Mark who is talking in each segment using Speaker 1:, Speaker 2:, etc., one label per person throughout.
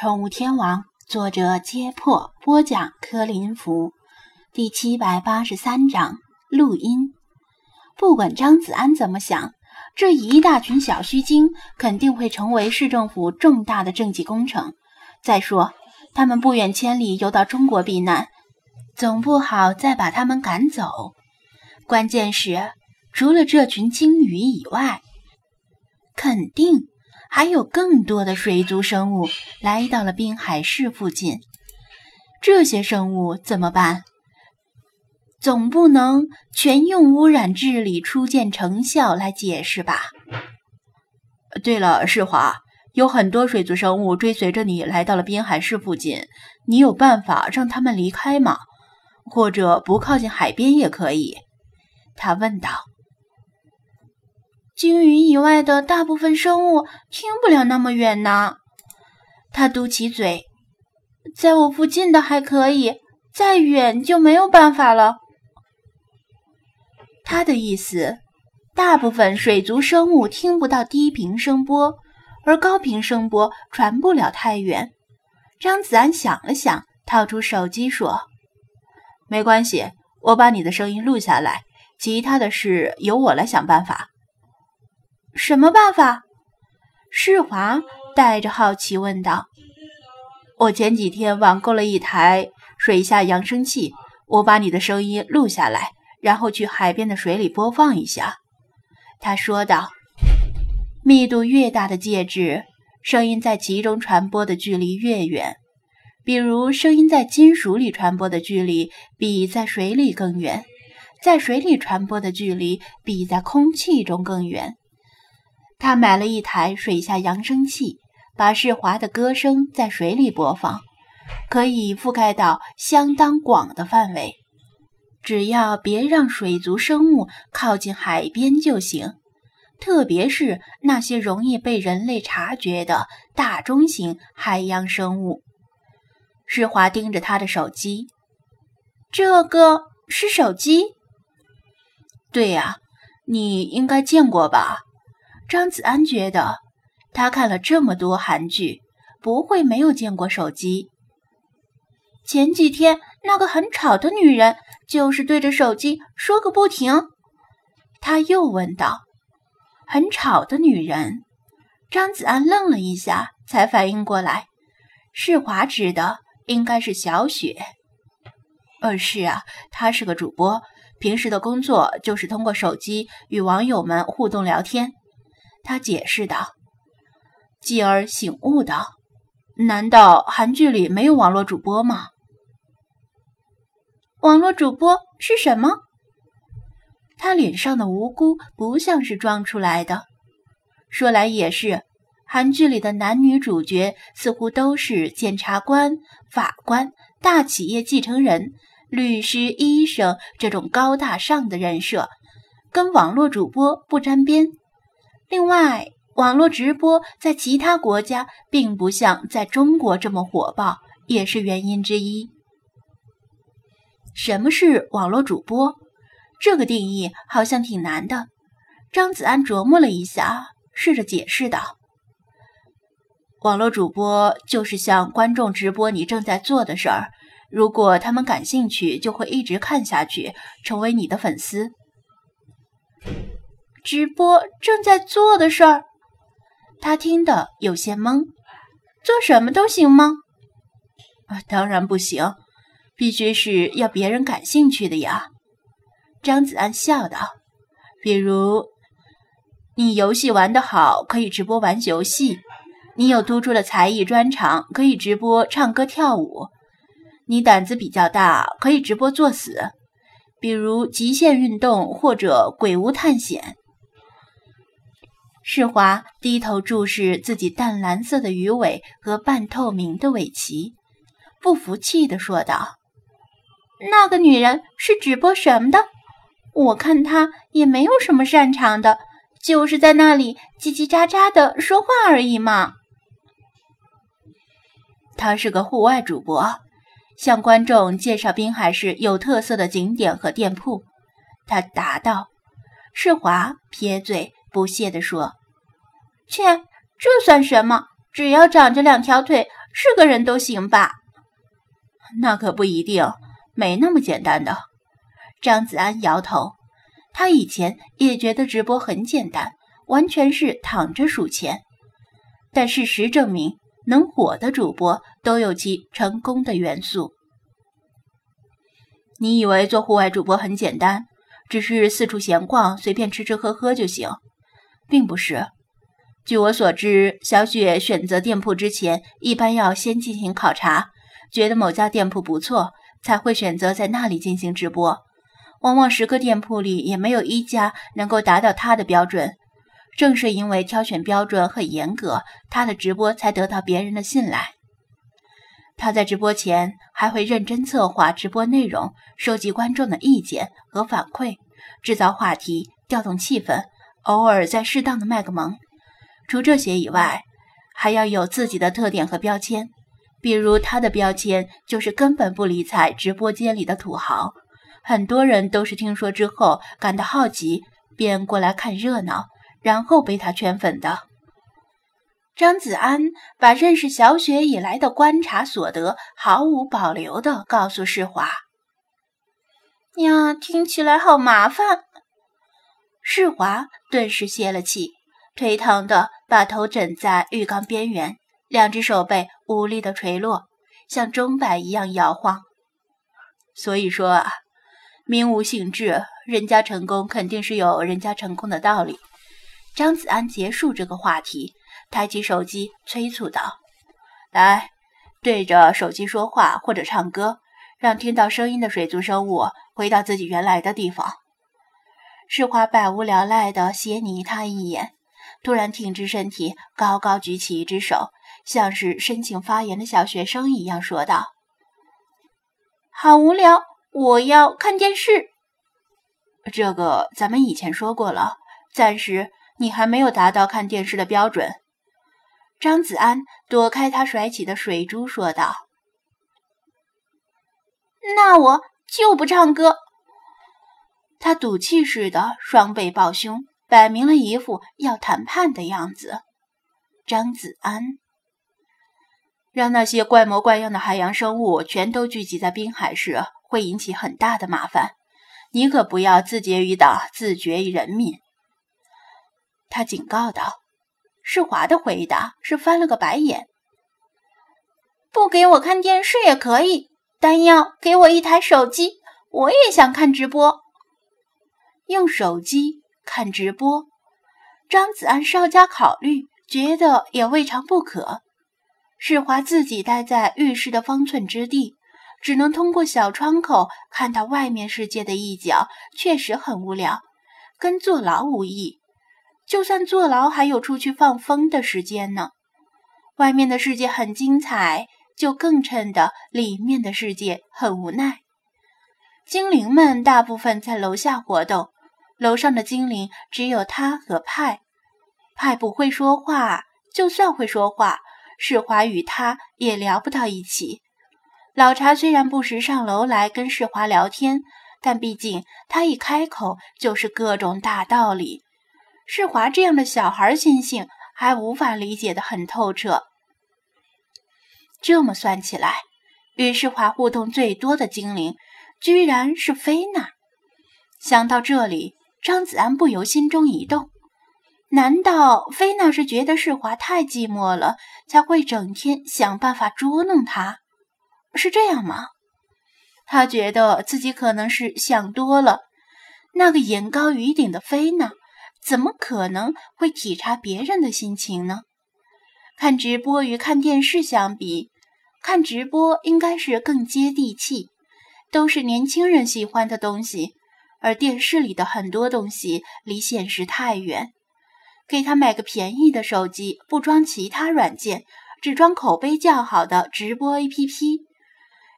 Speaker 1: 宠物天王》，作者：揭破，播讲：柯林福，第七百八十三章录音。不管张子安怎么想，这一大群小须精肯定会成为市政府重大的政绩工程。再说，他们不远千里游到中国避难，总不好再把他们赶走。关键是，除了这群鲸鱼以外，肯定。还有更多的水族生物来到了滨海市附近，这些生物怎么办？总不能全用污染治理初见成效来解释吧？
Speaker 2: 对了，世华，有很多水族生物追随着你来到了滨海市附近，你有办法让他们离开吗？或者不靠近海边也可以？
Speaker 1: 他问道。鲸鱼以外的大部分生物听不了那么远呢。他嘟起嘴，在我附近的还可以，再远就没有办法了。他的意思，大部分水族生物听不到低频声波，而高频声波传不了太远。张子安想了想，掏出手机说：“
Speaker 2: 没关系，我把你的声音录下来，其他的事由我来想办法。”
Speaker 1: 什么办法？世华带着好奇问道。
Speaker 2: 我前几天网购了一台水下扬声器，我把你的声音录下来，然后去海边的水里播放一下。
Speaker 1: 他说道。密度越大的介质，声音在其中传播的距离越远。比如，声音在金属里传播的距离比在水里更远，在水里传播的距离比在空气中更远。他买了一台水下扬声器，把世华的歌声在水里播放，可以覆盖到相当广的范围。只要别让水族生物靠近海边就行，特别是那些容易被人类察觉的大中型海洋生物。世华盯着他的手机，这个是手机？
Speaker 2: 对呀，你应该见过吧？
Speaker 1: 张子安觉得，他看了这么多韩剧，不会没有见过手机。前几天那个很吵的女人，就是对着手机说个不停。他又问道：“很吵的女人？”张子安愣了一下，才反应过来，世华指的应该是小雪。
Speaker 2: 呃，是啊，她是个主播，平时的工作就是通过手机与网友们互动聊天。他解释道，继而醒悟道：“难道韩剧里没有网络主播吗？
Speaker 1: 网络主播是什么？”他脸上的无辜不像是装出来的。说来也是，韩剧里的男女主角似乎都是检察官、法官、大企业继承人、律师、医生这种高大上的人设，跟网络主播不沾边。另外，网络直播在其他国家并不像在中国这么火爆，也是原因之一。什么是网络主播？这个定义好像挺难的。张子安琢磨了一下，试着解释道：“
Speaker 2: 网络主播就是向观众直播你正在做的事儿，如果他们感兴趣，就会一直看下去，成为你的粉丝。”
Speaker 1: 直播正在做的事儿，他听得有些懵。做什么都行吗？
Speaker 2: 啊，当然不行，必须是要别人感兴趣的呀。张子安笑道：“比如，你游戏玩得好，可以直播玩游戏；你有突出的才艺专长，可以直播唱歌跳舞；你胆子比较大，可以直播作死，比如极限运动或者鬼屋探险。”
Speaker 1: 世华低头注视自己淡蓝色的鱼尾和半透明的尾鳍，不服气地说道：“那个女人是直播什么的？我看她也没有什么擅长的，就是在那里叽叽喳喳的说话而已嘛。”
Speaker 2: 她是个户外主播，向观众介绍滨海市有特色的景点和店铺。他答道。
Speaker 1: 世华撇嘴不屑地说。切，这算什么？只要长着两条腿，是个人都行吧？
Speaker 2: 那可不一定，没那么简单的。张子安摇头，他以前也觉得直播很简单，完全是躺着数钱。但事实证明，能火的主播都有其成功的元素。你以为做户外主播很简单，只是四处闲逛，随便吃吃喝喝就行，并不是。据我所知，小雪选择店铺之前，一般要先进行考察，觉得某家店铺不错，才会选择在那里进行直播。往往十个店铺里也没有一家能够达到他的标准。正是因为挑选标准很严格，他的直播才得到别人的信赖。他在直播前还会认真策划直播内容，收集观众的意见和反馈，制造话题，调动气氛，偶尔再适当的卖个萌。除这些以外，还要有自己的特点和标签。比如他的标签就是根本不理睬直播间里的土豪，很多人都是听说之后感到好奇，便过来看热闹。然后被他圈粉的
Speaker 1: 张子安把认识小雪以来的观察所得毫无保留地告诉世华。呀，听起来好麻烦。世华顿时泄了气，腿疼的把头枕在浴缸边缘，两只手背无力的垂落，像钟摆一样摇晃。
Speaker 2: 所以说啊，名无姓志，人家成功肯定是有人家成功的道理。张子安结束这个话题，抬起手机催促道：“来，对着手机说话或者唱歌，让听到声音的水族生物回到自己原来的地方。”
Speaker 1: 世华百无聊赖地斜睨他一眼，突然挺直身体，高高举起一只手，像是申请发言的小学生一样说道：“好无聊，我要看电视。”
Speaker 2: 这个咱们以前说过了，暂时。你还没有达到看电视的标准，
Speaker 1: 张子安躲开他甩起的水珠，说道：“那我就不唱歌。”他赌气似的双背抱胸，摆明了一副要谈判的样子。张子安
Speaker 2: 让那些怪模怪样的海洋生物全都聚集在滨海时，会引起很大的麻烦。你可不要自绝于党，自绝于人民。他警告道：“
Speaker 1: 世华的回答是翻了个白眼。不给我看电视也可以，但要给我一台手机，我也想看直播。用手机看直播，张子安稍加考虑，觉得也未尝不可。世华自己待在浴室的方寸之地，只能通过小窗口看到外面世界的一角，确实很无聊，跟坐牢无异。”就算坐牢，还有出去放风的时间呢。外面的世界很精彩，就更衬得里面的世界很无奈。精灵们大部分在楼下活动，楼上的精灵只有他和派。派不会说话，就算会说话，世华与他也聊不到一起。老茶虽然不时上楼来跟世华聊天，但毕竟他一开口就是各种大道理。世华这样的小孩心性还无法理解的很透彻。这么算起来，与世华互动最多的精灵，居然是菲娜。想到这里，张子安不由心中一动。难道菲娜是觉得世华太寂寞了，才会整天想办法捉弄他？是这样吗？他觉得自己可能是想多了。那个眼高于顶的菲娜。怎么可能会体察别人的心情呢？看直播与看电视相比，看直播应该是更接地气，都是年轻人喜欢的东西。而电视里的很多东西离现实太远。给他买个便宜的手机，不装其他软件，只装口碑较好的直播 APP，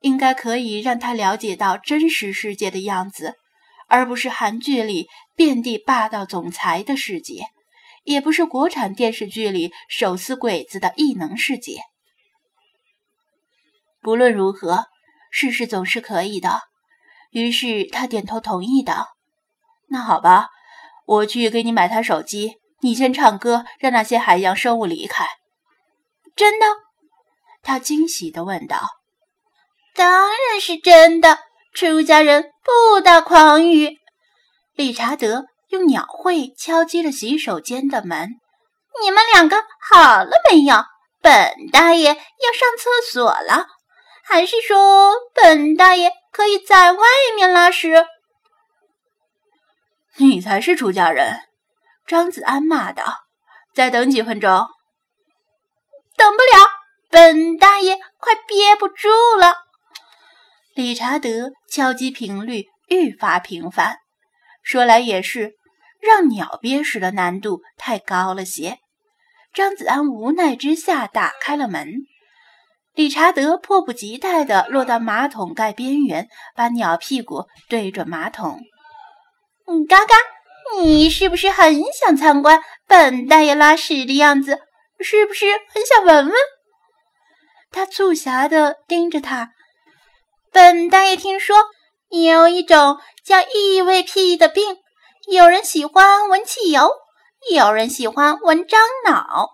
Speaker 1: 应该可以让他了解到真实世界的样子。而不是韩剧里遍地霸道总裁的世界，也不是国产电视剧里手撕鬼子的异能世界。不论如何，试试总是可以的。于是他点头同意道：“
Speaker 2: 那好吧，我去给你买台手机，你先唱歌，让那些海洋生物离开。”
Speaker 1: 真的？他惊喜地问道：“
Speaker 2: 当然是真的，出家人不打诳语。”
Speaker 1: 理查德用鸟喙敲击了洗手间的门。
Speaker 2: “你们两个好了没有？本大爷要上厕所了，还是说本大爷可以在外面拉屎？”
Speaker 1: 你才是出家人！”张子安骂道，“再等几分钟。”“
Speaker 2: 等不了，本大爷快憋不住了。”
Speaker 1: 理查德敲击频率愈发频繁。说来也是，让鸟憋屎的难度太高了些。张子安无奈之下打开了门。理查德迫不及待地落到马桶盖边缘，把鸟屁股对准马桶。
Speaker 2: 嗯，嘎嘎，你是不是很想参观本大爷拉屎的样子？是不是很想闻闻？
Speaker 1: 他促狭地盯着他。
Speaker 2: 本大爷听说有一种叫异味癖的病，有人喜欢闻汽油，有人喜欢闻樟脑。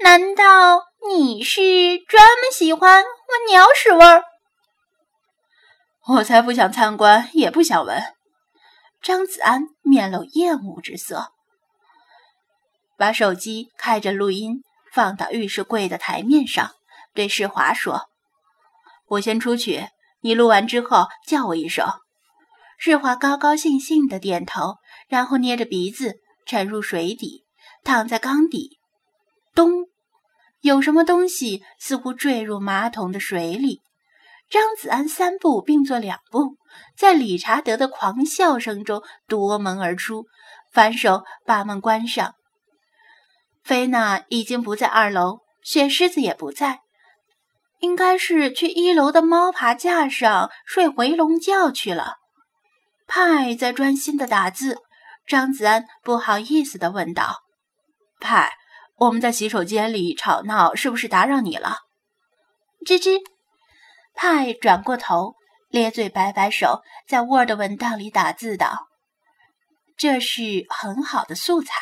Speaker 2: 难道你是专门喜欢闻鸟屎味儿？
Speaker 1: 我才不想参观，也不想闻。张子安面露厌恶之色，把手机开着录音放到浴室柜的台面上，对世华说：“我先出去，你录完之后叫我一声。”世华高高兴兴地点头，然后捏着鼻子沉入水底，躺在缸底。咚，有什么东西似乎坠入马桶的水里。张子安三步并作两步，在理查德的狂笑声中夺门而出，反手把门关上。菲娜已经不在二楼，雪狮子也不在，应该是去一楼的猫爬架上睡回笼觉去了。派在专心的打字，张子安不好意思地问道：“派，我们在洗手间里吵闹，是不是打扰你了？”
Speaker 2: 吱吱。
Speaker 1: 派转过头，咧嘴摆摆手，在 Word 文档里打字道：“这是很好的素材。”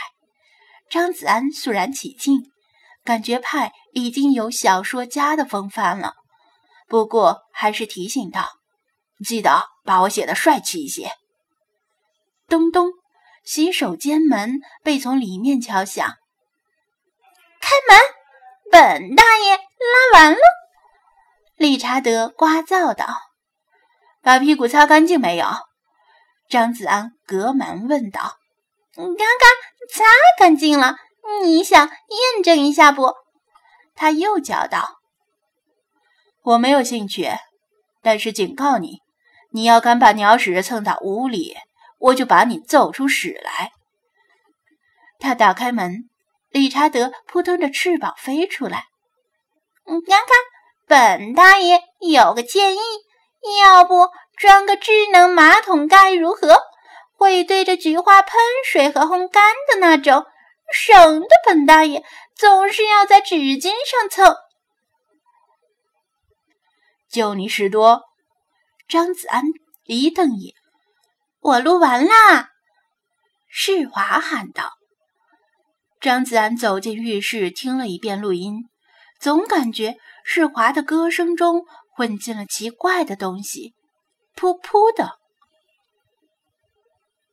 Speaker 1: 张子安肃然起敬，感觉派已经有小说家的风范了。不过还是提醒道：“记得把我写的帅气一些。”咚咚，洗手间门被从里面敲响。
Speaker 2: 开门，本大爷拉完了。
Speaker 1: 理查德聒噪道：“把屁股擦干净没有？”张子安隔门问道。
Speaker 2: “刚刚擦干净了，你想验证一下不？”
Speaker 1: 他又叫道。“我没有兴趣，但是警告你，你要敢把鸟屎蹭到屋里，我就把你揍出屎来。”他打开门，理查德扑腾着翅膀飞出来。
Speaker 2: “嗯，看看。”本大爷有个建议，要不装个智能马桶盖如何？会对着菊花喷水和烘干的那种，省得本大爷总是要在纸巾上蹭。
Speaker 1: 就你事多，张子安一瞪眼。
Speaker 2: 我录完啦，
Speaker 1: 世华喊道。张子安走进浴室，听了一遍录音，总感觉。世华的歌声中混进了奇怪的东西，噗噗的。